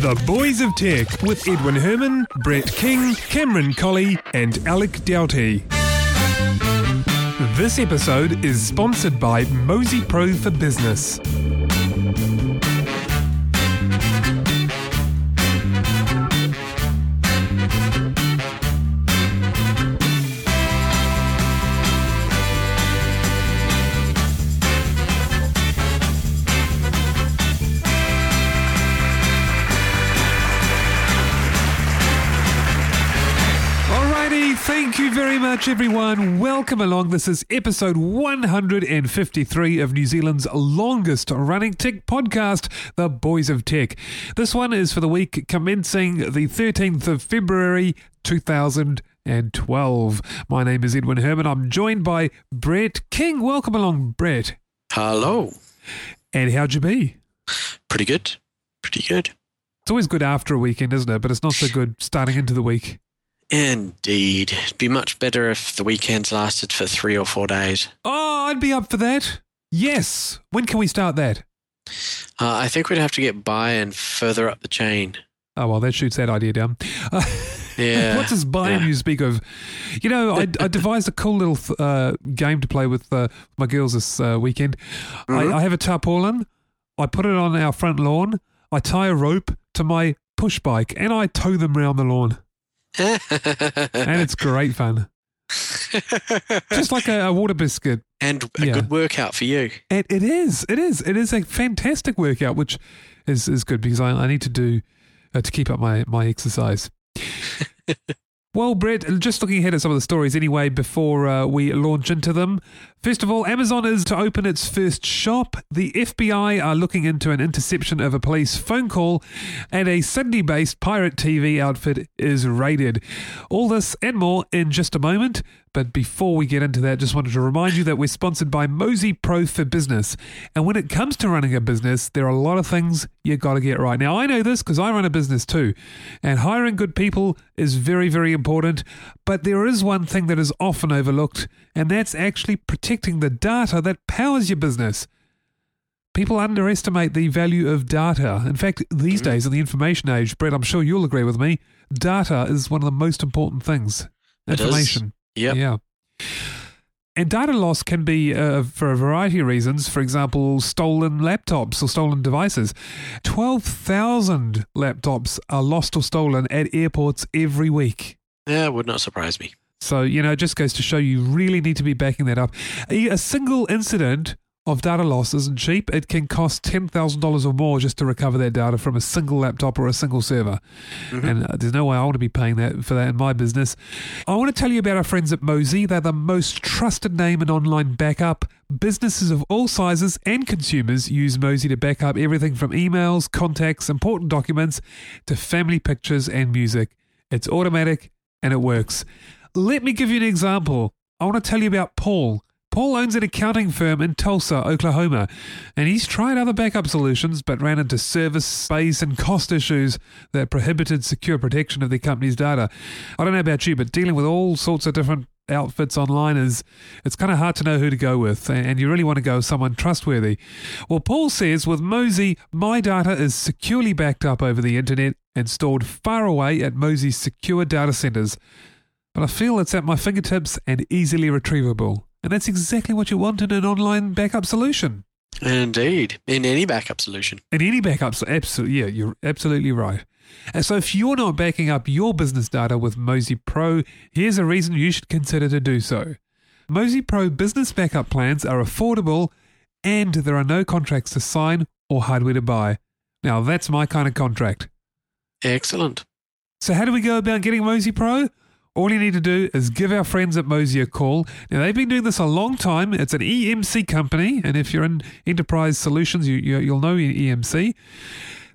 The Boys of Tech with Edwin Herman, Brett King, Cameron Colley, and Alec Doughty. This episode is sponsored by Mozy Pro for Business. Much, everyone. Welcome along. This is episode 153 of New Zealand's longest running tech podcast, The Boys of Tech. This one is for the week commencing the 13th of February 2012. My name is Edwin Herman. I'm joined by Brett King. Welcome along, Brett. Hello. And how'd you be? Pretty good. Pretty good. It's always good after a weekend, isn't it? But it's not so good starting into the week. Indeed. It'd be much better if the weekends lasted for three or four days. Oh, I'd be up for that. Yes. When can we start that? Uh, I think we'd have to get buy-in further up the chain. Oh, well, that shoots that idea down. Uh, Yeah. What's this buy-in yeah. you speak of? You know, I, I devised a cool little uh, game to play with uh, my girls this uh, weekend. Mhm. I, I have a tarpaulin. I put it on our front lawn. I tie a rope to my push bike and I tow them around the lawn. And it's great fun. Just like a, a water biscuit. and a Yeah. good workout for you. It, it is. It is. It is a fantastic workout, which is, is good because I, I need to do uh, to keep up my, my exercise. well, Brett, just looking ahead at some of the stories anyway before uh, we launch into them. First of all, Amazon is to open its first shop. The FBI are looking into an interception of a police phone call, and a Sydney based pirate TV outfit is raided. All this and more in just a moment. But before we get into that, just wanted to remind you that we're sponsored by Mozy Pro for Business. And when it comes to running a business, there are a lot of things you got to get right. Now, I know this because I run a business too. And hiring good people is very, very important. But there is one thing that is often overlooked, and that's actually protecting the data that powers your business. People underestimate the value of data. In fact, these days in the information age, Brett, I'm sure you'll agree with me, data is one of the most important things. Information. Yep. Yeah. And data loss can be uh, for a variety of reasons. For example, stolen laptops or stolen devices. 12,000 laptops are lost or stolen at airports every week. That would not surprise me. So, you know, it just goes to show you really need to be backing that up. A, single incident of data loss isn't cheap. It can cost $10,000 or more just to recover that data from a single laptop or a single server. And uh, there's no way I want to be paying that for that in my business. I want to tell you about our friends at Mozy. They're the most trusted name in online backup. Businesses of all sizes and consumers use Mozy to back up everything from emails, contacts, important documents to family pictures and music. It's automatic and it works. Let me give you an example. I want to tell you about Paul. Paul owns an accounting firm in Tulsa, Oklahoma, and he's tried other backup solutions but ran into service, space, and cost issues that prohibited secure protection of their company's data. I don't know about you, but dealing with all sorts of different outfits online is it's kind of hard to know who to go with and you really want to go with someone trustworthy. Well, Paul says with Mozy, my data is securely backed up over the internet and stored far away at Mozy's secure data centers. But I feel it's at my fingertips and easily retrievable. And that's exactly what you want in an online backup solution. Indeed. In any backup solution. In any backups, absolutely, yeah, you're absolutely right. And so, if you're not backing up your business data with Mozy Pro, here's a reason you should consider to do so. Mozy Pro business backup plans are affordable and there are no contracts to sign or hardware to buy. Now, that's my kind of contract. Excellent. So, how do we go about getting Mozy Pro? All you need to do is give our friends at Mozy a call. Now, they've been doing this a long time. It's an EMC company, and if you're in enterprise solutions, you, you, you'll know EMC.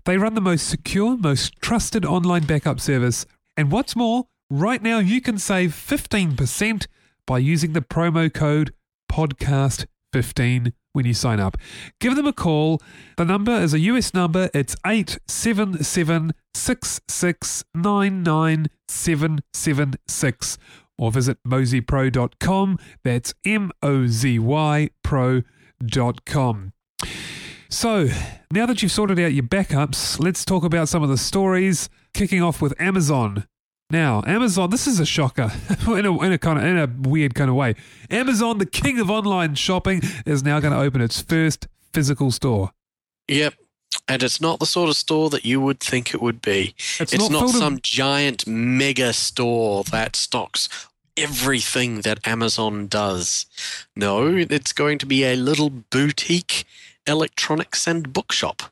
They run the most secure, most trusted online backup service. And what's more, right now you can save 15% by using the promo code podcast15 when you sign up. Give them a call. The number is a US number. It's 877-6699776 or visit mozypro.com. That's M O Z Y pro.com. So, now that you've sorted out your backups, let's talk about some of the stories, kicking off with Amazon. Now, Amazon, this is a shocker in a, in a kind of in a weird kind of way. Amazon, the king of online shopping, is now going to open its first physical store. Yep. And it's not the sort of store that you would think it would be. It's, It's, not, with- some giant mega store that stocks everything that Amazon does. No, it's going to be a little boutique electronics and bookshop.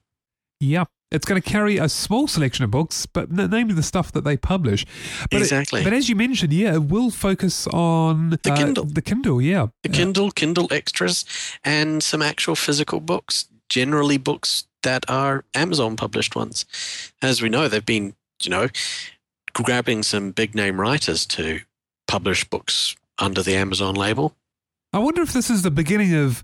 Yeah. It's going to carry a small selection of books, but namely the stuff that they publish. But it- exactly. but as you mentioned, yeah, it will focus on The uh, Kindle. The Kindle, yeah. the Yeah. Kindle, Kindle Extras, and some actual physical books, generally books that are Amazon published ones. As we know, they've been, you know, grabbing some big name writers to publish books under the Amazon label. I wonder if this is the beginning of,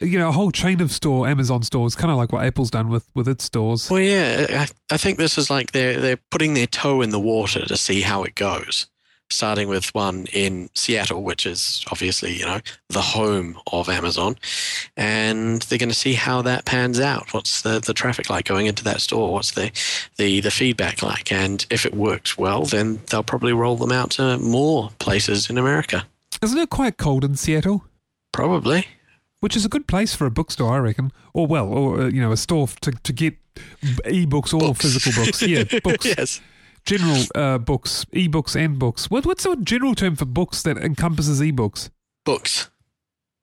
you know, a whole chain of store Amazon stores, kind of like what Apple's done with with its stores. Well, yeah, I, I think this is like they're they're putting their toe in the water to see how it goes. Starting with one in Seattle, which is obviously you know the home of Amazon, and they're going to see how that pans out. What's the, the traffic like going into that store? What's the, the the feedback like? And if it works well, then they'll probably roll them out to more places in America. Isn't it quite cold in Seattle? Probably. Which is a good place for a bookstore, I reckon. Or well, or uh, you know, a store to to get e-books or Books. physical books. Yeah, books. yes. General uh, books, e-books and books. What, what's a general term for books that encompasses e-books? Books.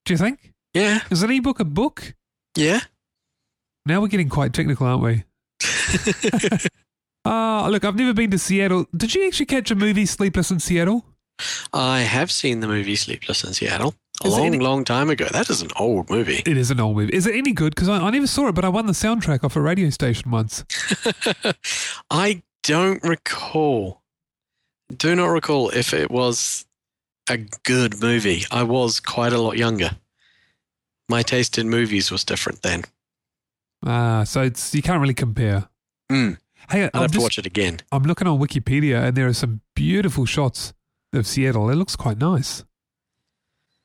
Do you think? Yeah. Is an e-book a book? Yeah. Now we're getting quite technical, aren't we? Ah, look, I've never been to Seattle. Did you actually catch a movie, Sleepless in Seattle? I have seen the movie Sleepless in Seattle a long, any- long time ago. That is an old movie. It is an old movie. Is it any good? Because I, I never saw it, but I won the soundtrack off a radio station once. I don't recall. Do not recall if it was a good movie. I was quite a lot younger. My taste in movies was different then. Ah, so it's you can't really compare. Mm. Hey, I'll I'm, have to watch it again. I'm looking on Wikipedia, and there are some beautiful shots of Seattle. It looks quite nice.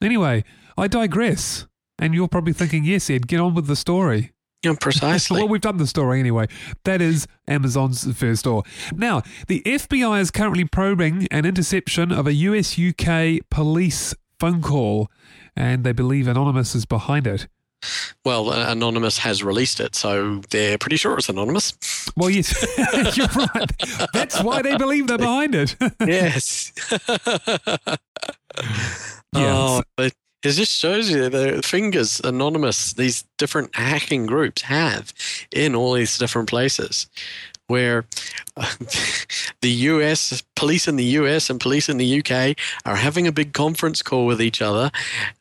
Anyway, I digress. And you're probably thinking, yes, Ed, get on with the story. Yeah, precisely. well, we've done the story anyway. That is Amazon's first store. Now, the FBI is currently probing an interception of a US UK police phone call, and they believe Anonymous is behind it. well, uh, Anonymous has released it, so they're pretty sure it's Anonymous. Well, yes, you're right. That's why they believe they're behind it. yes. Yeah, Oh, but it just shows you the fingers Anonymous, these different hacking groups have in all these different places where the US, police in the US and police in the UK are having a big conference call with each other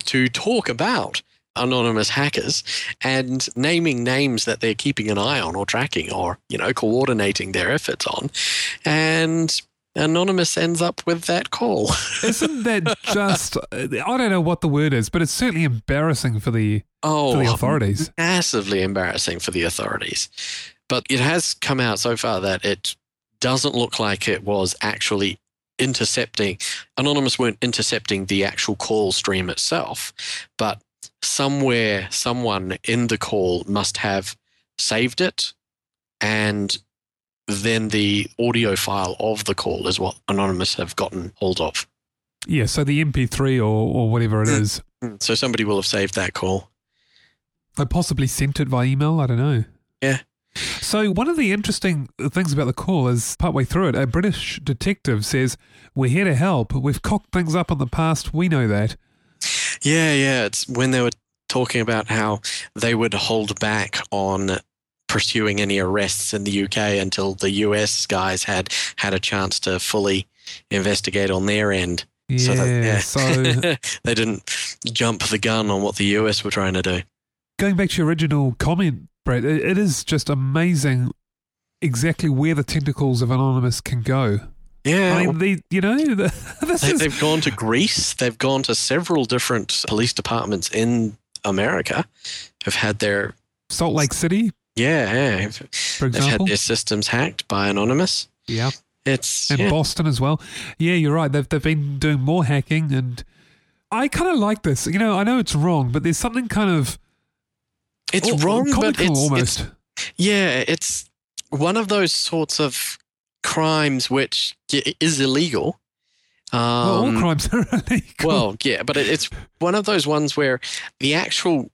to talk about anonymous hackers and naming names that they're keeping an eye on or tracking or you know coordinating their efforts on. And anonymous ends up with that call Isn't that just, I don't know what the word is, but it's certainly embarrassing for the, oh for the oh, authorities. massively embarrassing for the authorities but it has come out so far that it doesn't look like it was actually intercepting anonymous weren't intercepting the actual call stream itself but somewhere someone in the call must have saved it and then the audio file of the call is what anonymous have gotten hold of Yeah, so the MP3 or, or whatever it Hmm. so somebody will have saved that call they possibly sent it by email. I don't know. Yeah. So one of the interesting things about the call is partway through it, a British detective says, "We're here to help. We've cocked things up in the past. We know that." Yeah, yeah. It's when they were talking about how they would hold back on pursuing any arrests in the UK until the US guys had had a chance to fully investigate on their end. Yeah. So that- yeah. so they didn't jump the gun on what the US were trying to do. going back to your original comment, Brett, it, it is just amazing exactly where the tentacles of Anonymous can go. Yeah. I mean, the you know, the, they, they've gone to Greece. They've gone to several different police departments in America. Have had their Salt Lake City, yeah, yeah. for They've had their systems hacked by Anonymous. Yeah. It's and yeah. Boston as well. Yeah, you're right. They've they've been doing more hacking, and I kind of like this. You know, I know it's wrong, but there's something kind of It's Or- wrong, but it's, almost. it's yeah, it's one of those sorts of crimes which is illegal. well, all Um, crimes are illegal. well, yeah, but it, it's one of those ones where the actual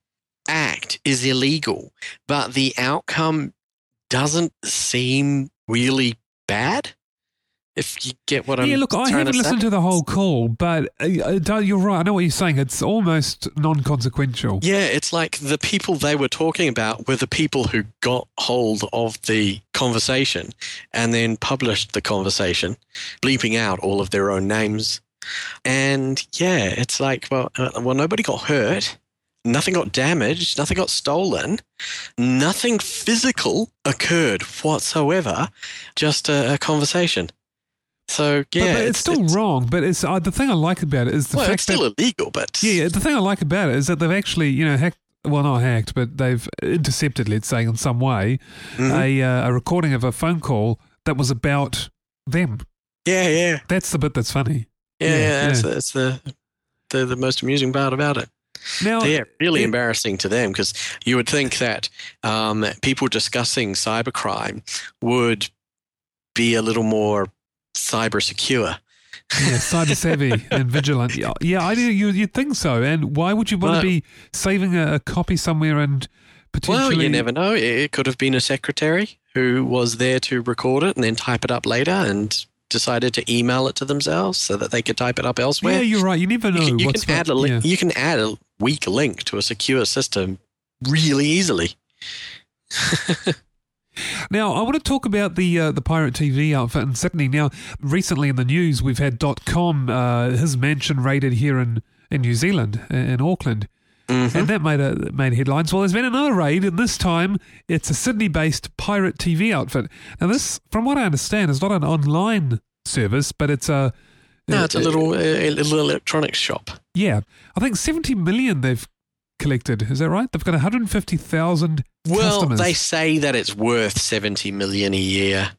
act is illegal, but the outcome doesn't seem really bad. If you get what I'm yeah, look, I haven't to listened say. to the whole call, but uh, uh, you're right. I know what you're saying. It's almost non-consequential. Yeah, it's like the people they were talking about were the people who got hold of the conversation and then published the conversation, bleeping out all of their own names. And yeah, it's like, well, uh, well, nobody got hurt, nothing got damaged, nothing got stolen, nothing physical occurred whatsoever, just a, a conversation. So yeah, but, it's, still wrong. But it's uh, the thing I like about it is the well, fact it's still that illegal, but yeah, the thing I like about it is that they've actually you know hacked. Well, not hacked, but they've intercepted, let's say, in some way, Mhm. a uh, a recording of a phone call that was about them. yeah, yeah. That's the bit that's funny. Yeah, Yeah, yeah, that's, that's the, the the most amusing part about it. Now, yeah, really it- embarrassing to them because you would think that um, people discussing cybercrime would be a little more cyber secure. yeah, cyber savvy and vigilant. Yeah, yeah, I do. You you'd think so. And why would you want Well- to be saving a, a copy somewhere and potentially? Well, you never know. It, it could have been a secretary who was there to record it and then type it up later and decided to email it to themselves so that they could type it up elsewhere. Yeah, you're right. You never know you can, you can add a link. yeah. You can add a weak link to a secure system really easily. Now, I want to talk about the uh, the pirate TV outfit in Sydney. Now, recently in the news, we've had Dotcom uh, his mansion raided here in, in New Zealand, in Auckland, Mhm. and that made a made headlines. Well, there's been another raid, and this time it's a Sydney-based pirate TV outfit. Now, this, from what I understand, is not an online service, but it's a No, it's a little uh, a little electronics shop. Yeah, I think 70 million they've collected. Is that right? They've got 150,000 Well, customers. they say that it's worth seventy million a year,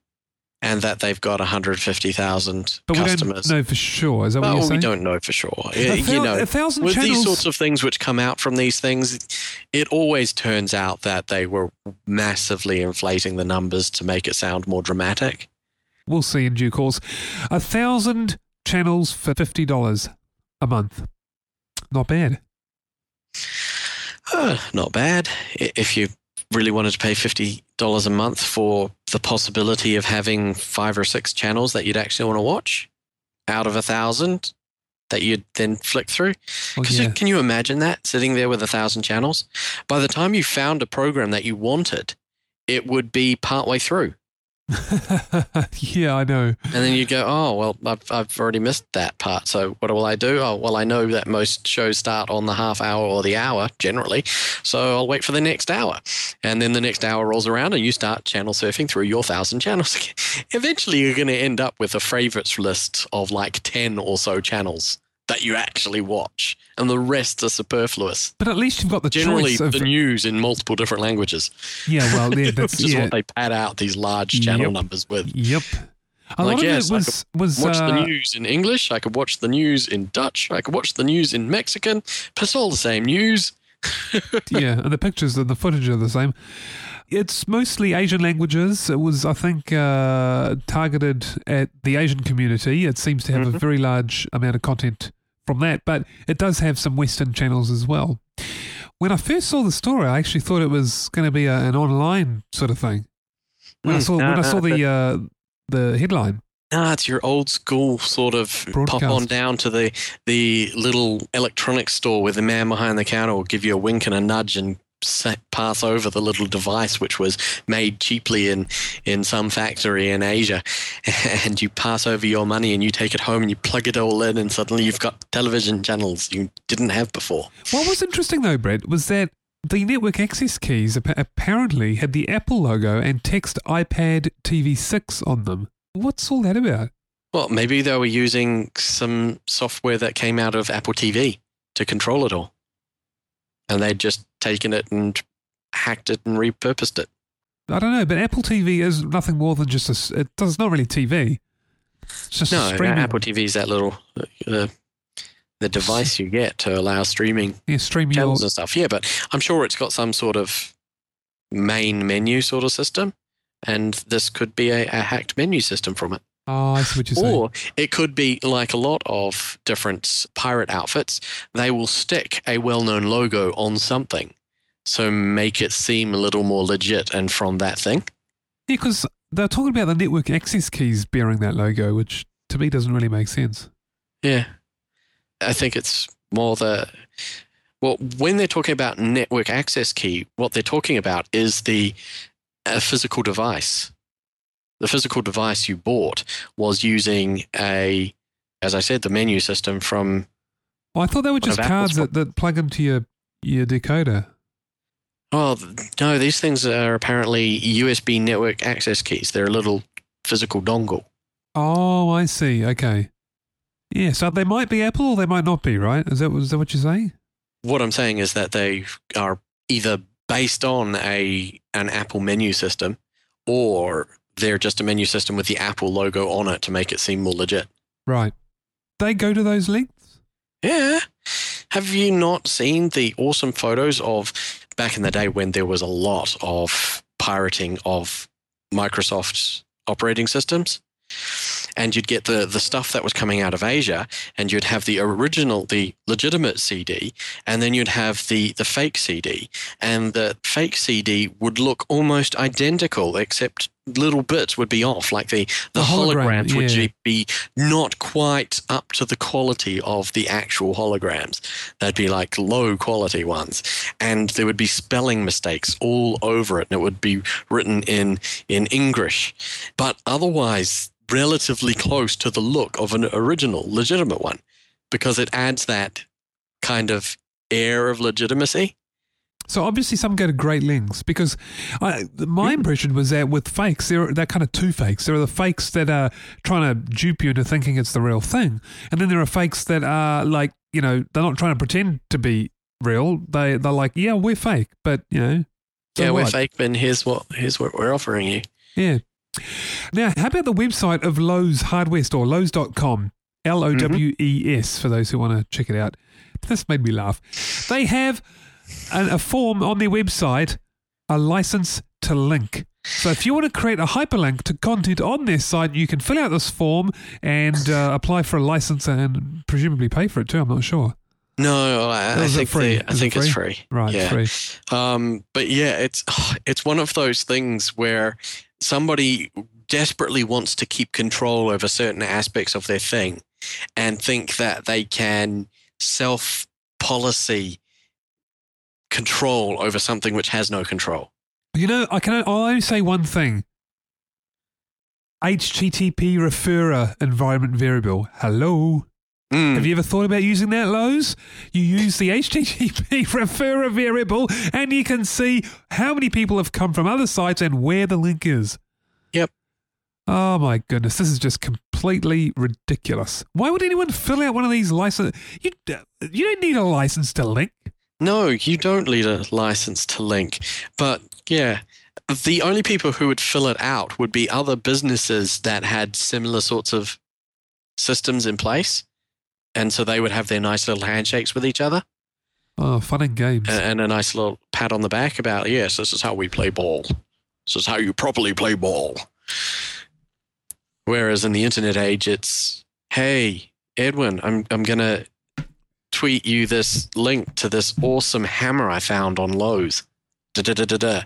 and that they've got one hundred fifty thousand but we customers. don't know for sure. Is that what well, you're we don't know for sure. A you know, a thousand with channels. these sorts of things which come out from these things, it always turns out that they were massively inflating the numbers to make it sound more dramatic. we'll see in due course. A thousand channels for fifty dollars a month. Not bad. Uh, not bad. If you really wanted to pay fifty dollars a month for the possibility of having five or six channels that you'd actually want to watch out of a thousand that you'd then flick through. Because yeah. can you imagine that sitting there with a thousand channels? By the time you found a program that you wanted, it would be partway through, yeah, I know. and then you go, "Oh well, I've I've already missed that part. So what will I do? Oh well, I know that most shows start on the half hour or the hour generally, so I'll wait for the next hour, and then the next hour rolls around, and you start channel surfing through your thousand channels. Eventually, you're going to end up with a favorites list of like ten or so channels that you actually watch, and the rest are superfluous. But at least you've got the Generally, choice of. the news in multiple different languages, yeah, well, yeah, that's just yeah. what they pad out these large channel Yep. numbers with. Yep. A Like, lot yes, of I it was was Watch uh, the news in English. I could watch the news in Dutch. I could watch the news in Mexican. But it's all the same news. yeah, and the pictures and the footage are the same. It's mostly Asian languages. It was, I think, uh, targeted at the Asian community. It seems to have a Mhm. very large amount of content from that, but it does have some Western channels as well. When I first saw the story, I actually thought it was going to be a, an online sort of thing. When I Mm, saw no, when I saw the uh, the headline, Ah, it's your old school sort of pop on down to the the little electronics store where the man behind the counter will give you a wink and a nudge and pass over the little device which was made cheaply in in some factory in Asia, and you pass over your money and you take it home and you plug it all in and suddenly you've got television channels you didn't have before. What was interesting though, Brett, was that the network access keys apparently had the Apple logo and text iPad TV 6 on them. What's all that about? Well, maybe they were using some software that came out of Apple TV to control it all. And they'd just taken it and hacked it and repurposed it. I don't know, but Apple TV is nothing more than just a. It does not really TV. It's just No, streaming. Apple TV is that little uh, the device you get to allow streaming Yeah, stream your. channels and stuff. Yeah, but I'm sure it's got some sort of main menu sort of system, and this could be a, a hacked menu system from it. Oh, I see what you're saying. Or it could be like a lot of different pirate outfits, they will stick a well known logo on something. So make it seem a little more legit and from that thing. Yeah, because they're talking about the network access keys bearing that logo, which to me doesn't really make sense. Yeah. I think it's more the well, when they're talking about network access key, what they're talking about is the a physical device. The physical device you bought was using a, as I said, the menu system from. Well, I thought they were just cards that, that plug into your your decoder. Oh no, these things are apparently USB network access keys. They're a little physical dongle. Oh, I see. Okay. Yeah, so they might be Apple or they might not be, right? Is that, is that what you're saying? What I'm saying is that they are either based on a an Apple menu system, or they're just a menu system with the Apple logo on it to make it seem more legit. Right. They go to those links? Yeah. Have you not seen the awesome photos of back in the day when there was a lot of pirating of Microsoft's operating systems? And you'd get the, the stuff that was coming out of Asia, and you'd have the original, the legitimate CD, and then you'd have the, the fake CD. And the fake CD would look almost identical, except little bits would be off. Like the, the, The hologram, holograms would yeah. be not quite up to the quality of the actual holograms. They'd be like low quality ones. And there would be spelling mistakes all over it. And it would be written in, in English, but otherwise relatively close to the look of an original, legitimate one, because it adds that kind of air of legitimacy. So obviously some go to great lengths because I, my impression was that with fakes, there are, they're kind of two fakes. There are the fakes that are trying to dupe you into thinking it's the real thing. And then there are fakes that are like, you know, they're not trying to pretend to be real. They, they're like, yeah, we're fake, but, you know. yeah, we're what? fake, but here's what here's what we're offering you. Yeah. Now, how about the website of Lowe's hardware store, Lowe's.com, L O W E S, for those who want to check it out? This made me laugh. They have a, a form on their website, a license to link. So if you want to create a hyperlink to content on their site, you can fill out this form and uh, apply for a license and presumably pay for it too. I'm not sure. No, I, I think free? the- I Is it think it's free. Right, Yeah. free. Um, but yeah, it's it's one of those things where somebody desperately wants to keep control over certain aspects of their thing, and think that they can self policy control over something which has no control. You know, I can I'll only say one thing. HTTP referrer environment variable. Hello. Mm. Have you ever thought about using that, Lowe's? You use the HTTP referrer variable and you can see how many people have come from other sites and where the link is. Yep. Oh my goodness, this is just completely ridiculous. Why would anyone fill out one of these license? You, you don't need a license to link. No, you don't need a license to link. But yeah, the only people who would fill it out would be other businesses that had similar sorts of systems in place. And so they would have their nice little handshakes with each other Oh, fun and games. and, and a nice little pat on the back about, yes, this is how we play ball. This is how you properly play ball. Whereas in the internet age, it's, hey, Edwin, I'm, I'm going to tweet you this link to this awesome hammer I found on Lowe's. Da da da da da.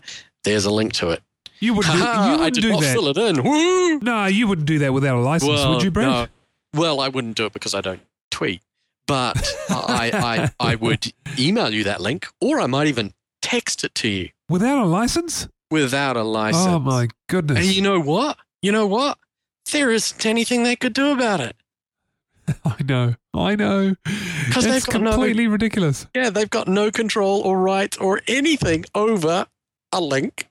There's a link to it. you wouldn't, do, you wouldn't do that. fill it in. Woo! No, you wouldn't do that without a license, would you, Brad? no. Well, I wouldn't do it because I don't tweet. But I, I, I would email you that link, or I might even text it to you Without a license? without a license. Oh my goodness. And you know what? You know what? There isn't anything they could do about it. I know. I know. 'Cause they've It's no- completely ridiculous. Yeah, they've got no control or right or anything over a link.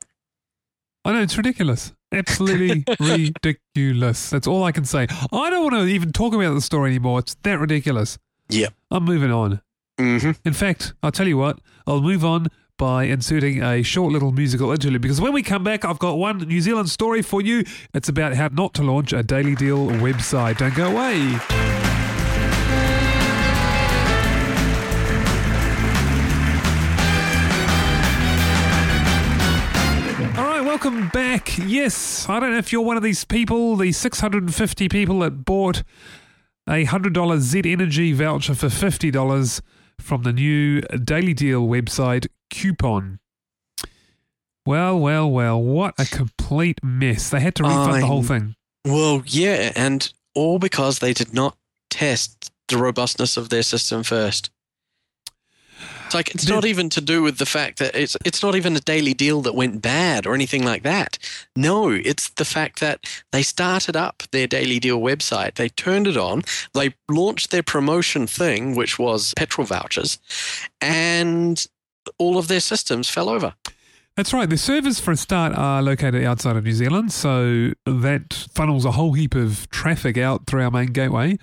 I know it's ridiculous. Absolutely ridiculous. That's all I can say. I don't want to even talk about the story anymore. It's that ridiculous. Yeah. I'm moving on. Mm-hmm. In fact, I'll tell you what, I'll move on by inserting a short little musical interlude because when we come back, I've got one New Zealand story for you. It's about how not to launch a Daily Deal website. Don't go away. Welcome back. Yes, I don't know if you're one of these people, the 650 people that bought a $100 Z Energy voucher for $50 from the new Daily Deal website, Coupon. Well, well, well, what a complete mess. They had to refund the whole thing. Well, yeah, and all because they did not test the robustness of their system first. It's like it's not even to do with the fact that it's it's not even a daily deal that went bad or anything like that. No, it's the fact that they started up their daily deal website, they turned it on, they launched their promotion thing, which was petrol vouchers, and all of their systems fell over. That's right. The servers, for a start, are located outside of New Zealand, so that funnels a whole heap of traffic out through our main gateway.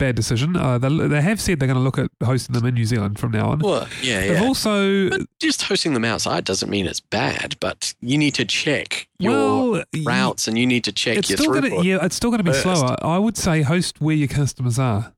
Bad decision. Uh, they, they have said they're going to look at hosting them in New Zealand from now on. Well, yeah, They've yeah. also, But just hosting them outside doesn't mean it's bad, but you need to check your well, y- routes and you need to check it's your still going throughput. to yeah, it's still going to be first. slower. I would say host where your customers are.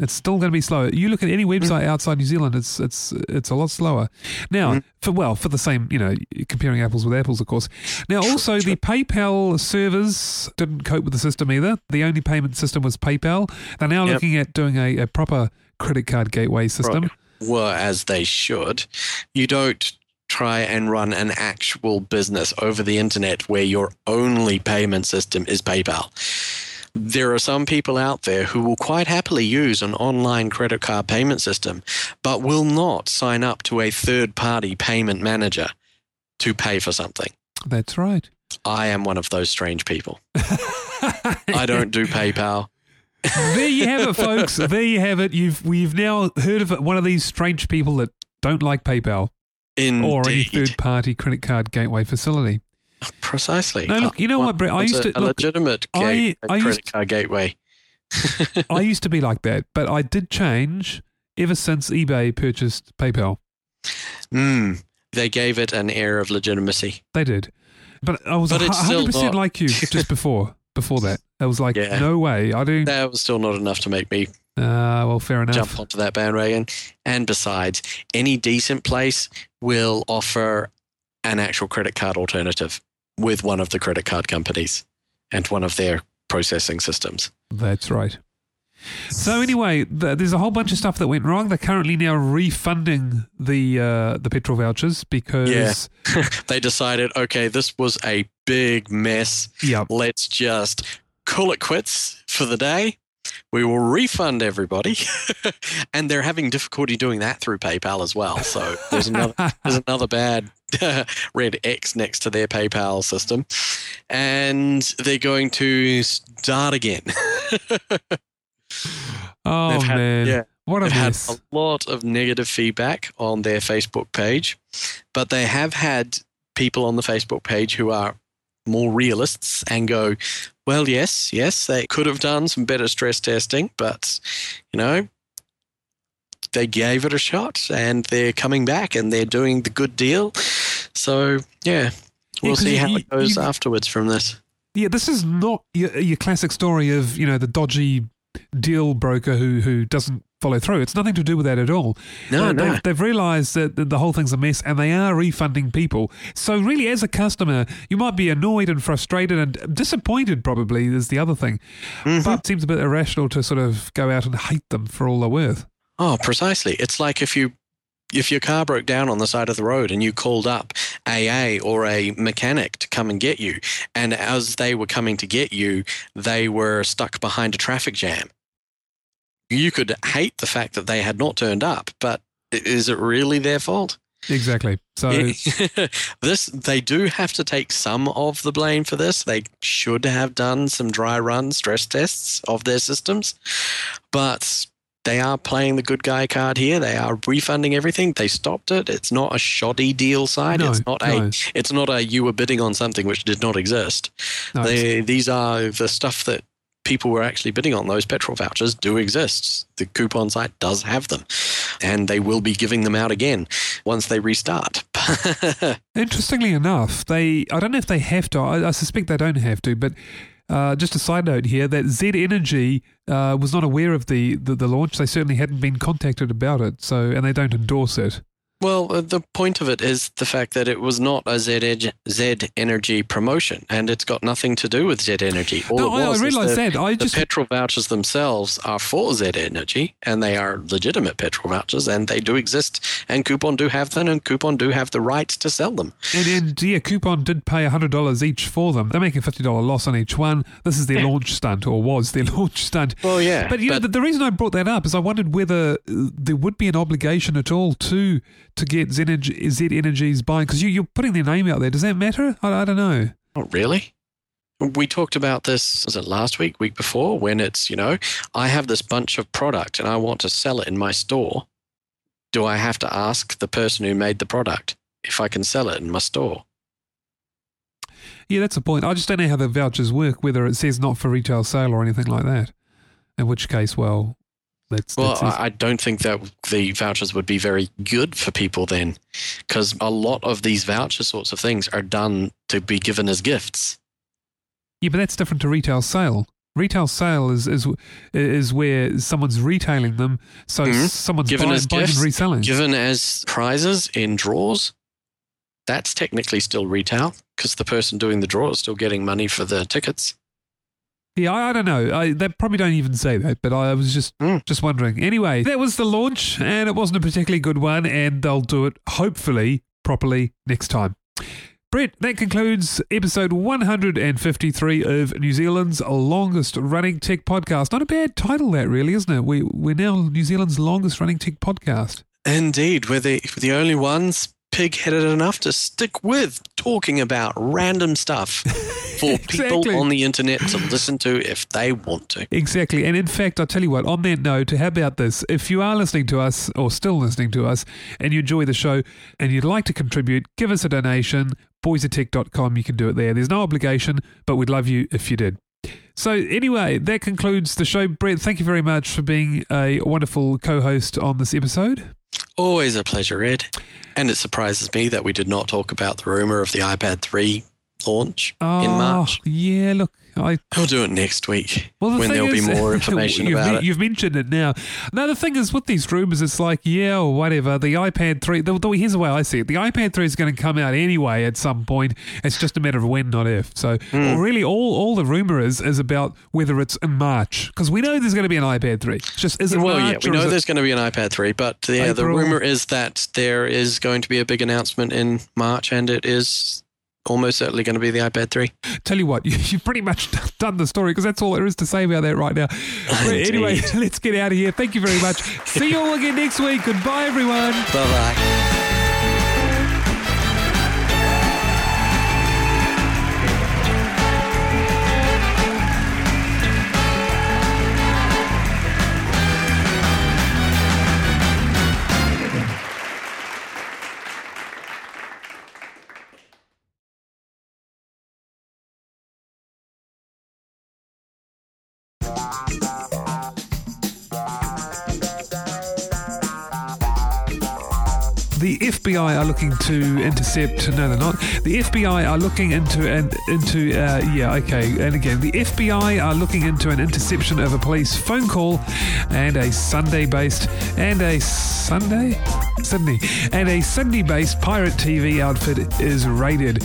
It's still going to be slower. You look at any Mm. website outside New Zealand, it's it's it's a lot slower. Now, Mhm. for well, for the same, you know, comparing apples with apples, of course. Now, also the PayPal servers didn't cope with the system either. The only payment system was PayPal. They're now Yep. looking at doing a, a proper credit card gateway system. Well, as they should. You don't try and run an actual business over the internet where your only payment system is PayPal. There are some people out there who will quite happily use an online credit card payment system, but will not sign up to a third party payment manager to pay for something. That's right. I am one of those strange people. I don't do PayPal. there you have it, folks. There you have it. You've we've now heard of. One of these strange people that don't like PayPal or any third party credit card gateway facility. Precisely. No, look, you know what, Brett? I used a, to- a look, legitimate I- gate, I credit used- card gateway. I used to be like that, but I did change ever since eBay purchased PayPal. Mm, they gave it an air of legitimacy. They did, but I was But it's still hundred percent like you just before. Before that, I was like, Yeah. no way. I do. That was still not enough to make me Uh, well, fair enough. jump onto that bandwagon. And besides, any decent place will offer an actual credit card alternative with one of the credit card companies and one of their processing systems. That's right. So anyway, th- there's a whole bunch of stuff that went wrong. They're currently now refunding the uh, the petrol vouchers because Yeah. they decided, okay, this was a big mess. yeah, let's just call it quits for the day. We will refund everybody, and they're having difficulty doing that through PayPal as well. So there's another there's another bad red X next to their PayPal system, and they're going to start again. oh had- man, yeah, what a They've had a lot of negative feedback on their Facebook page, but they have had people on the Facebook page who are more realists and go, well, yes, yes, they could have done some better stress testing, but, you know, they gave it a shot and they're coming back and they're doing the good deal. So, yeah, we'll 'cause see how you- it goes you- afterwards from this. Yeah, this is not your, your classic story of you know the dodgy deal broker who who doesn't follow through. It's nothing to do with that at all. No, Uh, no. They've, they've realised that the- whole thing's a mess, and they are refunding people. So really, as a customer, you might be annoyed and frustrated and disappointed. Probably is the other thing, Mhm. but it seems a bit irrational to sort of go out and hate them for all they're worth. Oh, precisely. It's like if you if your car broke down on the side of the road and you called up AA or a mechanic to come and get you, and as they were coming to get you, they were stuck behind a traffic jam. You could hate the fact that they had not turned up, but is it really their fault? Exactly. So this they do have to take some of the blame for this. They should have done some dry run stress tests of their systems, but they are playing the good guy card here. They are refunding everything. They stopped it. It's not a shoddy deal side. No, it's not no. a. It's not a. You were bidding on something which did not exist. no, They, these are the stuff that people were actually bidding on. Those petrol vouchers do exist. The coupon site does have them, and they will be giving them out again once they restart. Interestingly enough, they I don't know if they have to. I, I suspect they don't have to, but. Uh, just a side note here that Z Energy uh, was not aware of the, the, the launch. They certainly hadn't been contacted about it, so and they don't endorse it. Well, uh, the point of it is the fact that it was not a Z, Z Energy promotion, and it's got nothing to do with Z Energy. All No, I- I realise that. I the just- petrol vouchers themselves are for Z Energy, and they are legitimate petrol vouchers, and they do exist, and Coupon do have them, and Coupon do have the right to sell them. And, and yeah, Coupon did pay $100 each for them. They're making a $50 loss on each one. This is their Yeah. launch stunt, or was their launch stunt. Well, yeah, But you know, the, the reason I brought that up is I wondered whether there would be an obligation at all to to get Z, Energy, Z Energy's buying because you, you're putting their name out there. Does that matter? I, I don't know. Not really. We talked about this, was it last week, week before, when it's, you know, I have this bunch of product and I want to sell it in my store. Do I have to ask the person who made the product if I can sell it in my store? Yeah, that's a point. I just don't know how the vouchers work, whether it says not for retail sale or anything like that. In which case, well, that's, Well, that's I I don't think that the vouchers would be very good for people then, because a lot of these voucher sorts of things are done to be given as gifts. yeah, but that's different to retail sale. Retail sale is is is where someone's retailing them, so Mhm. someone's Given buying, as buying gifts, and reselling. Given as prizes in draws, that's technically still retail because the person doing the draw is still getting money for the tickets. Yeah, I, I don't know. I, they probably don't even say that, but I was just Mm. just wondering. Anyway, that was the launch, and it wasn't a particularly good one, and they'll do it hopefully properly next time. Brett, that concludes episode 153 of New Zealand's longest running tech podcast. Not a bad title, that really, isn't it? We we're now New Zealand's longest running tech podcast. Indeed, we're the, the only ones pig headed enough to stick with talking about random stuff for people on the internet to listen to if they want to. Exactly. And in fact, I'll tell you what, on that note, how about this? If you are listening to us or still listening to us and you enjoy the show and you'd like to contribute, give us a donation, boysatech.com. You can do it there. There's no obligation, but we'd love you if you did. So, anyway, that concludes the show. Brett, thank you very much for being a wonderful co host on this episode. Always a pleasure, Ed. And it surprises me that we did not talk about the rumor of the iPad 3 launch in Oh, March. Yeah, look, I I'll do it next week Well, the when there'll is, be more information you've, about it. You've mentioned it now. Now, the thing is, with these rumors, it's like, yeah, or whatever. The iPad 3, the, the, here's the way I see it the iPad 3 is going to come out anyway at some point. It's just a matter of when, not if. So, Hmm. really, all, all the rumor is is about whether it's in March. Because we know there's going to be an iPad 3. It's just, is it Well, March yeah, we know there's going to be an iPad 3, but yeah, the April? rumor is that there is going to be a big announcement in March, and it is almost certainly going to be the iPad 3. Tell you what, you, you've pretty much done the story because that's all there is to say about that right now. Anyway, let's get out of here. Thank you very much. See you all again next week. Goodbye, everyone. Bye bye. FBI are looking to intercept. No, they're not. The FBI are looking into an into. Uh, yeah, okay. And again, the FBI are looking into an interception of a police phone call, and a Sunday-based and a Sunday Sydney and a Sydney-based pirate TV outfit is raided.